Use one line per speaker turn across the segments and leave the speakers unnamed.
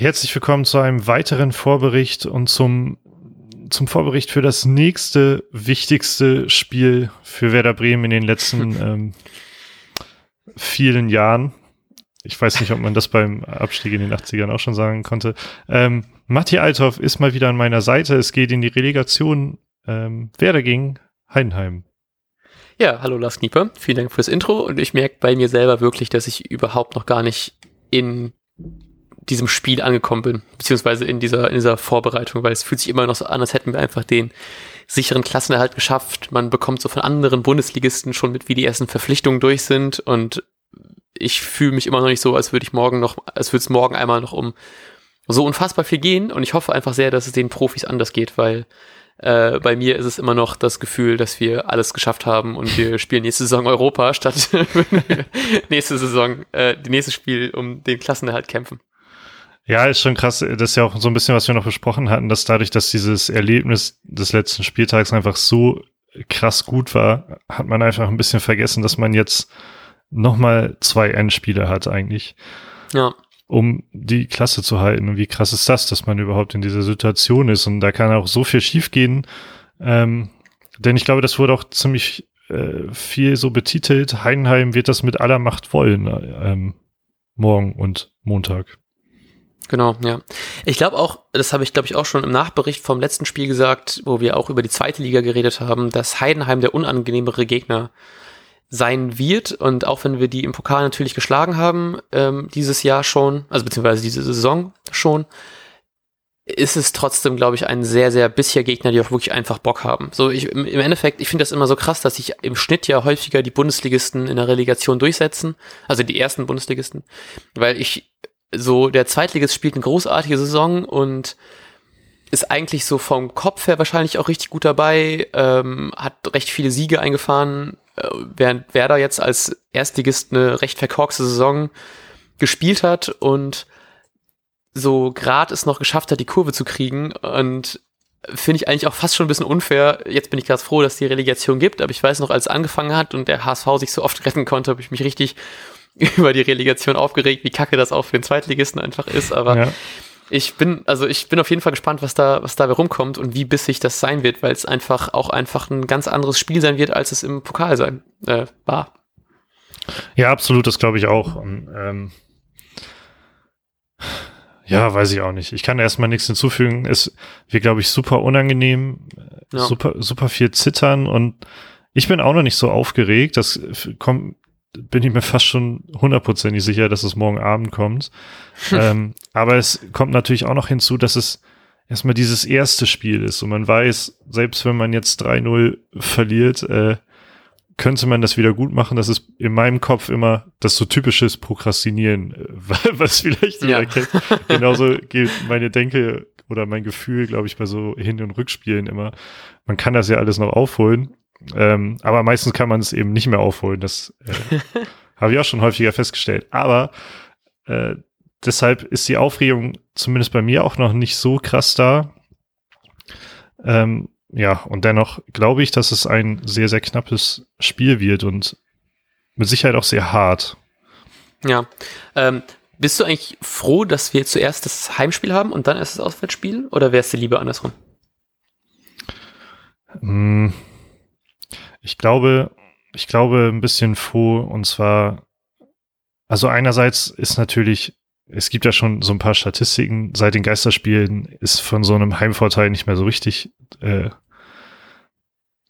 Herzlich willkommen zu einem weiteren Vorbericht und zum, zum Vorbericht für das nächste wichtigste Spiel für Werder Bremen in den letzten ähm, vielen Jahren. Ich weiß nicht, ob man das beim Abstieg in den 80ern auch schon sagen konnte. Ähm, Matti Althoff ist mal wieder an meiner Seite. Es geht in die Relegation ähm, Werder gegen Heidenheim.
Ja, hallo Lars Knieper. Vielen Dank fürs Intro und ich merke bei mir selber wirklich, dass ich überhaupt noch gar nicht in diesem Spiel angekommen bin, beziehungsweise in dieser, in dieser Vorbereitung, weil es fühlt sich immer noch so an, als hätten wir einfach den sicheren Klassenerhalt geschafft. Man bekommt so von anderen Bundesligisten schon mit, wie die ersten Verpflichtungen durch sind und ich fühle mich immer noch nicht so, als würde ich morgen noch, als würde es morgen einmal noch um so unfassbar viel gehen und ich hoffe einfach sehr, dass es den Profis anders geht, weil äh, bei mir ist es immer noch das Gefühl, dass wir alles geschafft haben und wir spielen nächste Saison Europa statt nächste Saison äh, die nächste Spiel um den Klassenerhalt kämpfen.
Ja, ist schon krass. Das ist ja auch so ein bisschen, was wir noch besprochen hatten, dass dadurch, dass dieses Erlebnis des letzten Spieltags einfach so krass gut war, hat man einfach ein bisschen vergessen, dass man jetzt nochmal zwei Endspiele hat eigentlich. Ja. Um die Klasse zu halten. Und wie krass ist das, dass man überhaupt in dieser Situation ist? Und da kann auch so viel schiefgehen. Ähm, denn ich glaube, das wurde auch ziemlich äh, viel so betitelt. Heidenheim wird das mit aller Macht wollen, ähm, morgen und Montag.
Genau, ja. Ich glaube auch, das habe ich glaube ich auch schon im Nachbericht vom letzten Spiel gesagt, wo wir auch über die zweite Liga geredet haben, dass Heidenheim der unangenehmere Gegner sein wird und auch wenn wir die im Pokal natürlich geschlagen haben ähm, dieses Jahr schon, also beziehungsweise diese Saison schon, ist es trotzdem, glaube ich, ein sehr, sehr bisher Gegner, die auch wirklich einfach Bock haben. So, ich, im, Endeffekt, ich finde das immer so krass, dass sich im Schnitt ja häufiger die Bundesligisten in der Relegation durchsetzen, also die ersten Bundesligisten, weil ich so, der Zweitligist spielt eine großartige Saison und ist eigentlich so vom Kopf her wahrscheinlich auch richtig gut dabei, ähm, hat recht viele Siege eingefahren, äh, während Werder jetzt als Erstligist eine recht verkorkste Saison gespielt hat und so grad es noch geschafft hat, die Kurve zu kriegen und finde ich eigentlich auch fast schon ein bisschen unfair. Jetzt bin ich ganz froh, dass die Relegation gibt, aber ich weiß noch, als es angefangen hat und der HSV sich so oft retten konnte, habe ich mich richtig über die Relegation aufgeregt, wie kacke das auch für den Zweitligisten einfach ist, aber ja. ich bin, also ich bin auf jeden Fall gespannt, was da, was dabei rumkommt und wie bissig das sein wird, weil es einfach auch einfach ein ganz anderes Spiel sein wird, als es im Pokal sein äh, war.
Ja, absolut, das glaube ich auch. Und, ähm, ja, weiß ich auch nicht. Ich kann erstmal nichts hinzufügen. Es wird, glaube ich, super unangenehm, ja. super, super viel zittern und ich bin auch noch nicht so aufgeregt. Das kommt bin ich mir fast schon hundertprozentig sicher, dass es morgen Abend kommt. ähm, aber es kommt natürlich auch noch hinzu, dass es erstmal dieses erste Spiel ist und man weiß, selbst wenn man jetzt 3-0 verliert, äh, könnte man das wieder gut machen. Das ist in meinem Kopf immer das so typisches Prokrastinieren, was vielleicht ja. kennt. Genauso geht meine Denke oder mein Gefühl, glaube ich, bei so Hin- und Rückspielen immer. Man kann das ja alles noch aufholen. Ähm, aber meistens kann man es eben nicht mehr aufholen. Das äh, habe ich auch schon häufiger festgestellt. Aber äh, deshalb ist die Aufregung zumindest bei mir auch noch nicht so krass da. Ähm, ja, und dennoch glaube ich, dass es ein sehr, sehr knappes Spiel wird und mit Sicherheit auch sehr hart.
Ja. Ähm, bist du eigentlich froh, dass wir zuerst das Heimspiel haben und dann erst das Auswärtsspiel? Oder wärst du lieber andersrum?
Hm, ich glaube, ich glaube ein bisschen froh und zwar, also einerseits ist natürlich, es gibt ja schon so ein paar Statistiken, seit den Geisterspielen ist von so einem Heimvorteil nicht mehr so richtig, äh,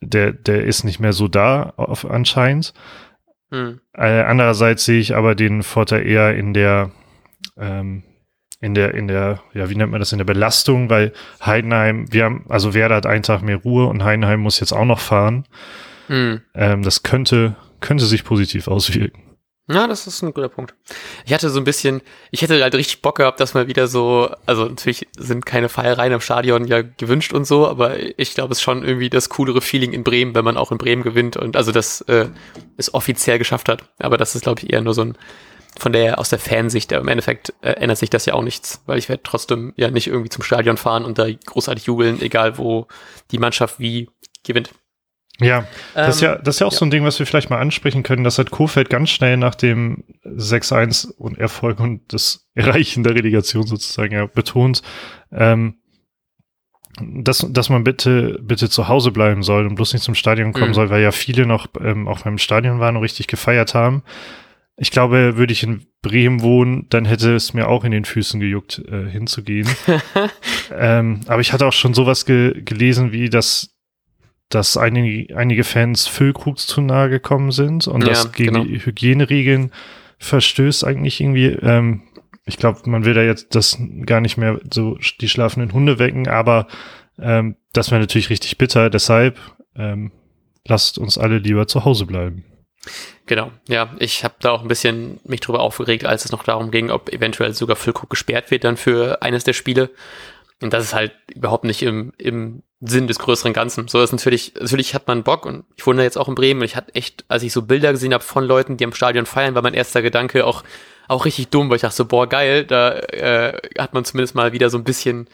der, der ist nicht mehr so da auf, anscheinend. Hm. Äh, andererseits sehe ich aber den Vorteil eher in der, ähm, in der, in der, ja, wie nennt man das, in der Belastung, weil Heidenheim, wir haben, also Werder hat einen Tag mehr Ruhe und Heidenheim muss jetzt auch noch fahren. Mhm. Ähm, das könnte, könnte sich positiv auswirken.
Ja, das ist ein guter Punkt. Ich hatte so ein bisschen, ich hätte halt richtig Bock gehabt, dass mal wieder so, also natürlich sind keine Feiereien am Stadion ja gewünscht und so, aber ich glaube, es ist schon irgendwie das coolere Feeling in Bremen, wenn man auch in Bremen gewinnt und also das äh, es offiziell geschafft hat. Aber das ist, glaube ich, eher nur so ein von der aus der Fansicht, im Endeffekt äh, ändert sich das ja auch nichts, weil ich werde trotzdem ja nicht irgendwie zum Stadion fahren und da großartig jubeln, egal wo die Mannschaft wie gewinnt.
Ja, das ist ja, ähm, das ist ja auch ja. so ein Ding, was wir vielleicht mal ansprechen können. Das hat Kofeld ganz schnell nach dem 6-1 und Erfolg und das Erreichen der Relegation sozusagen ja, betont, ähm, dass, dass man bitte, bitte zu Hause bleiben soll und bloß nicht zum Stadion kommen mhm. soll, weil ja viele noch ähm, auch beim Stadion waren und richtig gefeiert haben. Ich glaube, würde ich in Bremen wohnen, dann hätte es mir auch in den Füßen gejuckt, äh, hinzugehen. ähm, aber ich hatte auch schon sowas ge gelesen, wie dass, dass einige, einige Fans Füllkrugs zu nahe gekommen sind und ja, das gegen genau. die Hygieneregeln verstößt eigentlich irgendwie. Ähm, ich glaube, man will da jetzt das gar nicht mehr so die schlafenden Hunde wecken, aber ähm, das wäre natürlich richtig bitter. Deshalb ähm, lasst uns alle lieber zu Hause bleiben.
Genau, ja, ich habe da auch ein bisschen mich drüber aufgeregt, als es noch darum ging, ob eventuell sogar Füllkrug gesperrt wird dann für eines der Spiele. Und das ist halt überhaupt nicht im, im Sinn des größeren Ganzen. So ist natürlich, natürlich hat man Bock und ich wohne jetzt auch in Bremen und ich hatte echt, als ich so Bilder gesehen habe von Leuten, die am Stadion feiern, war mein erster Gedanke auch, auch richtig dumm, weil ich dachte so, boah, geil, da äh, hat man zumindest mal wieder so ein bisschen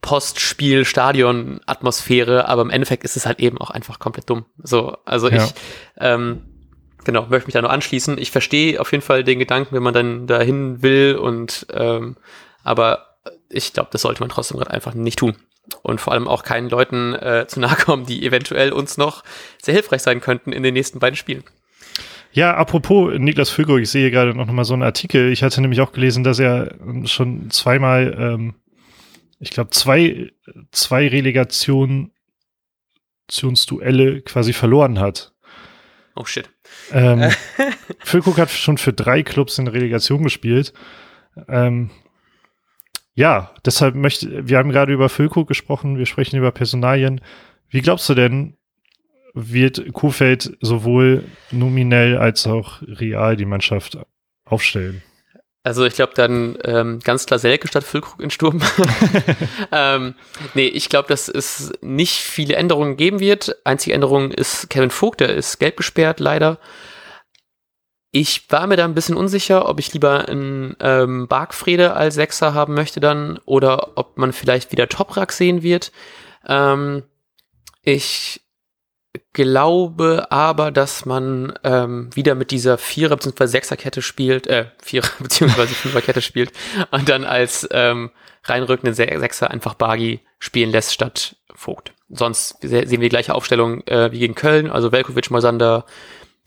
Postspiel, Stadion, Atmosphäre, aber im Endeffekt ist es halt eben auch einfach komplett dumm. So, also ja. ich, ähm, genau, möchte mich da nur anschließen. Ich verstehe auf jeden Fall den Gedanken, wenn man dann dahin will und, ähm, aber ich glaube, das sollte man trotzdem gerade einfach nicht tun. Und vor allem auch keinen Leuten äh, zu nahe kommen, die eventuell uns noch sehr hilfreich sein könnten in den nächsten beiden Spielen.
Ja, apropos Niklas Füllkrug, ich sehe gerade noch mal so einen Artikel. Ich hatte nämlich auch gelesen, dass er schon zweimal ähm, ich glaube, zwei, zwei Relegationsduelle quasi verloren hat.
Oh shit.
Ähm, Füllkrug hat schon für drei Clubs in Relegation gespielt. Ähm, ja, deshalb möchte, wir haben gerade über Füllkrug gesprochen, wir sprechen über Personalien. Wie glaubst du denn, wird Kuhfeld sowohl nominell als auch real die Mannschaft aufstellen?
Also ich glaube dann ähm, ganz klar Selke statt Füllkrug in Sturm. ähm, nee, ich glaube, dass es nicht viele Änderungen geben wird. Einzige Änderung ist Kevin Vogt, der ist gelb gesperrt, leider. Ich war mir da ein bisschen unsicher, ob ich lieber einen ähm, Bargfrede als Sechser haben möchte dann oder ob man vielleicht wieder Toprak sehen wird. Ähm, ich glaube aber, dass man ähm, wieder mit dieser Vierer- bzw. Sechser-Kette spielt, äh, Vierer- bzw. Fünfer-Kette spielt und dann als ähm, reinrückenden Sechser einfach Bagi spielen lässt statt Vogt. Sonst sehen wir die gleiche Aufstellung äh, wie gegen Köln, also Velkovic, Moisander,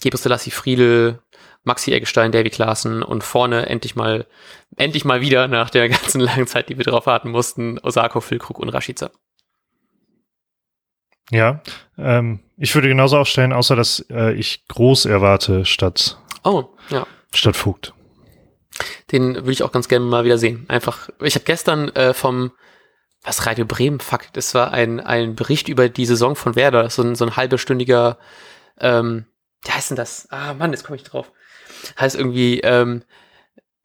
Gebrselassie, Friedel, Maxi Eggestein, Davy Klaassen und vorne endlich mal, endlich mal wieder nach der ganzen langen Zeit, die wir drauf warten mussten, Osako, Füllkrug und Rashica.
Ja, ähm, ich würde genauso aufstellen, außer dass äh, ich groß erwarte statt,
oh, ja.
statt Vogt.
Den würde ich auch ganz gerne mal wieder sehen. Einfach, ich habe gestern äh, vom, was Radio Bremen, fuck, das war ein, ein Bericht über die Saison von Werder, so ein, so ein halbstündiger, ähm, wie heißt denn das? Ah, Mann, jetzt komme ich drauf. Heißt irgendwie, ähm,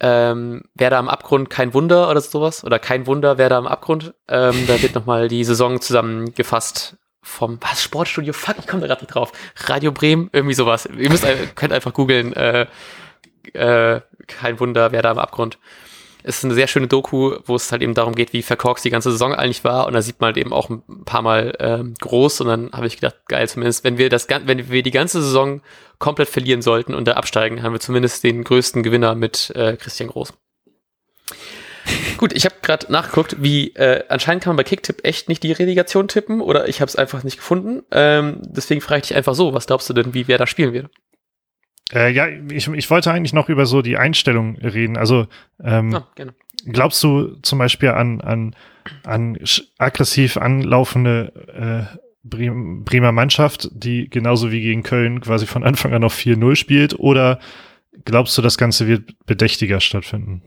ähm, Werder am Abgrund, kein Wunder oder sowas. Oder kein Wunder, Werder am Abgrund. Ähm, da wird nochmal die Saison zusammengefasst vom was Sportstudio, fuck, ich komme da gerade nicht drauf. Radio Bremen, irgendwie sowas. Ihr müsst könnt einfach googeln, äh, äh, kein Wunder, wer da im Abgrund. Es ist eine sehr schöne Doku, wo es halt eben darum geht, wie verkorkst die ganze Saison eigentlich war. Und da sieht man halt eben auch ein paar Mal ähm, groß. Und dann habe ich gedacht, geil, zumindest, wenn wir das, wenn wir die ganze Saison komplett verlieren sollten und da absteigen, haben wir zumindest den größten Gewinner mit äh, Christian Groß. Gut, ich habe gerade nachgeguckt, wie äh, anscheinend kann man bei Kicktip echt nicht die Relegation tippen oder ich habe es einfach nicht gefunden. Ähm, deswegen frage ich dich einfach so, was glaubst du denn, wie wer da spielen wird?
Äh, ja, ich, ich wollte eigentlich noch über so die Einstellung reden. Also ähm, ah, glaubst du zum Beispiel an, an, an aggressiv anlaufende äh, Bremer Mannschaft, die genauso wie gegen Köln quasi von Anfang an auf 4-0 spielt? Oder glaubst du, das Ganze wird bedächtiger stattfinden?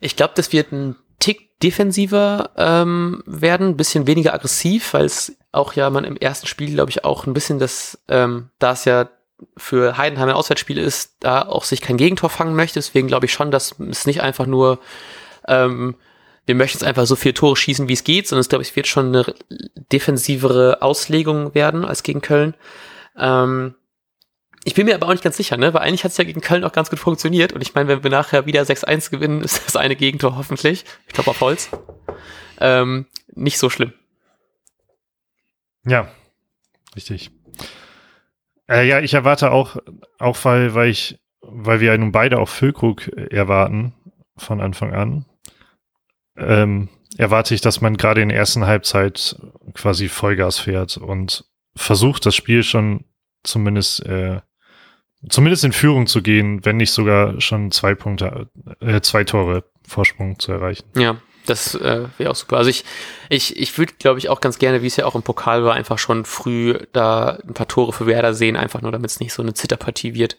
Ich glaube, das wird ein Tick defensiver ähm, werden, ein bisschen weniger aggressiv, weil es auch ja man im ersten Spiel, glaube ich, auch ein bisschen das, ähm, da es ja für Heidenheim ein Auswärtsspiel ist, da auch sich kein Gegentor fangen möchte. Deswegen glaube ich schon, dass es nicht einfach nur, ähm, wir möchten jetzt einfach so viele Tore schießen, wie es geht, sondern es, glaube ich, wird schon eine defensivere Auslegung werden als gegen Köln. Ähm, ich bin mir aber auch nicht ganz sicher, ne? Weil eigentlich hat es ja gegen Köln auch ganz gut funktioniert. Und ich meine, wenn wir nachher wieder 6-1 gewinnen, ist das eine Gegentor hoffentlich. Ich glaube auf Holz. Ähm, nicht so schlimm.
Ja, richtig. Äh, ja, ich erwarte auch, auch weil, weil ich weil wir ja nun beide auch Füllkrug erwarten von Anfang an, ähm, erwarte ich, dass man gerade in der ersten Halbzeit quasi Vollgas fährt und versucht, das Spiel schon zumindest, äh, zumindest in Führung zu gehen, wenn nicht sogar schon zwei Punkte, äh, zwei Tore Vorsprung zu erreichen.
Ja, das äh, wäre auch super. Also ich, ich, ich würde, glaube ich, auch ganz gerne, wie es ja auch im Pokal war, einfach schon früh da ein paar Tore für Werder sehen, einfach nur, damit es nicht so eine Zitterpartie wird.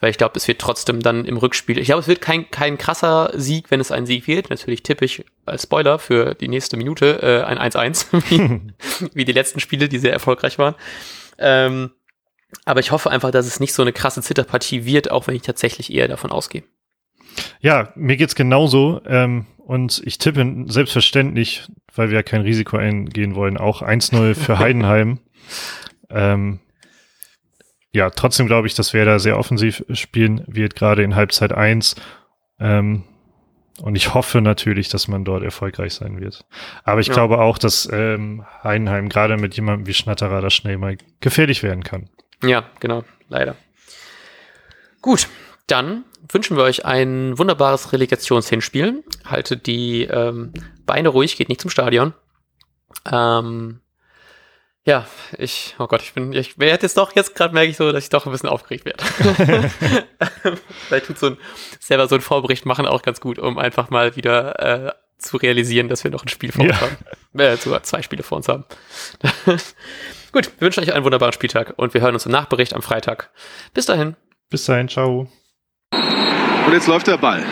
Weil ich glaube, es wird trotzdem dann im Rückspiel, ich glaube, es wird kein, kein krasser Sieg, wenn es ein Sieg wird. Natürlich tippe ich als Spoiler für die nächste Minute äh, ein 1-1, wie, wie die letzten Spiele, die sehr erfolgreich waren. Ähm, aber ich hoffe einfach, dass es nicht so eine krasse Zitterpartie wird, auch wenn ich tatsächlich eher davon ausgehe.
Ja, mir geht's genauso. Ähm, und ich tippe selbstverständlich, weil wir ja kein Risiko eingehen wollen, auch 1-0 für Heidenheim. ähm, ja, trotzdem glaube ich, dass wer da sehr offensiv spielen wird, gerade in Halbzeit 1. Ähm, und ich hoffe natürlich, dass man dort erfolgreich sein wird. Aber ich ja. glaube auch, dass ähm, Heidenheim gerade mit jemandem wie Schnatterer da schnell mal gefährlich werden kann.
Ja, genau, leider. Gut, dann wünschen wir euch ein wunderbares Relegationshinspiel. Haltet die ähm, Beine ruhig, geht nicht zum Stadion. Ähm, ja, ich, oh Gott, ich bin, ich werde jetzt doch, jetzt gerade merke ich so, dass ich doch ein bisschen aufgeregt werde. Vielleicht tut so ein, selber so ein Vorbericht machen auch ganz gut, um einfach mal wieder äh, zu realisieren, dass wir noch ein Spiel vor uns ja. haben. Äh, sogar zwei Spiele vor uns haben. gut, wir wünschen euch einen wunderbaren Spieltag und wir hören uns im Nachbericht am Freitag. Bis dahin.
Bis dahin, ciao.
Und jetzt läuft der Ball.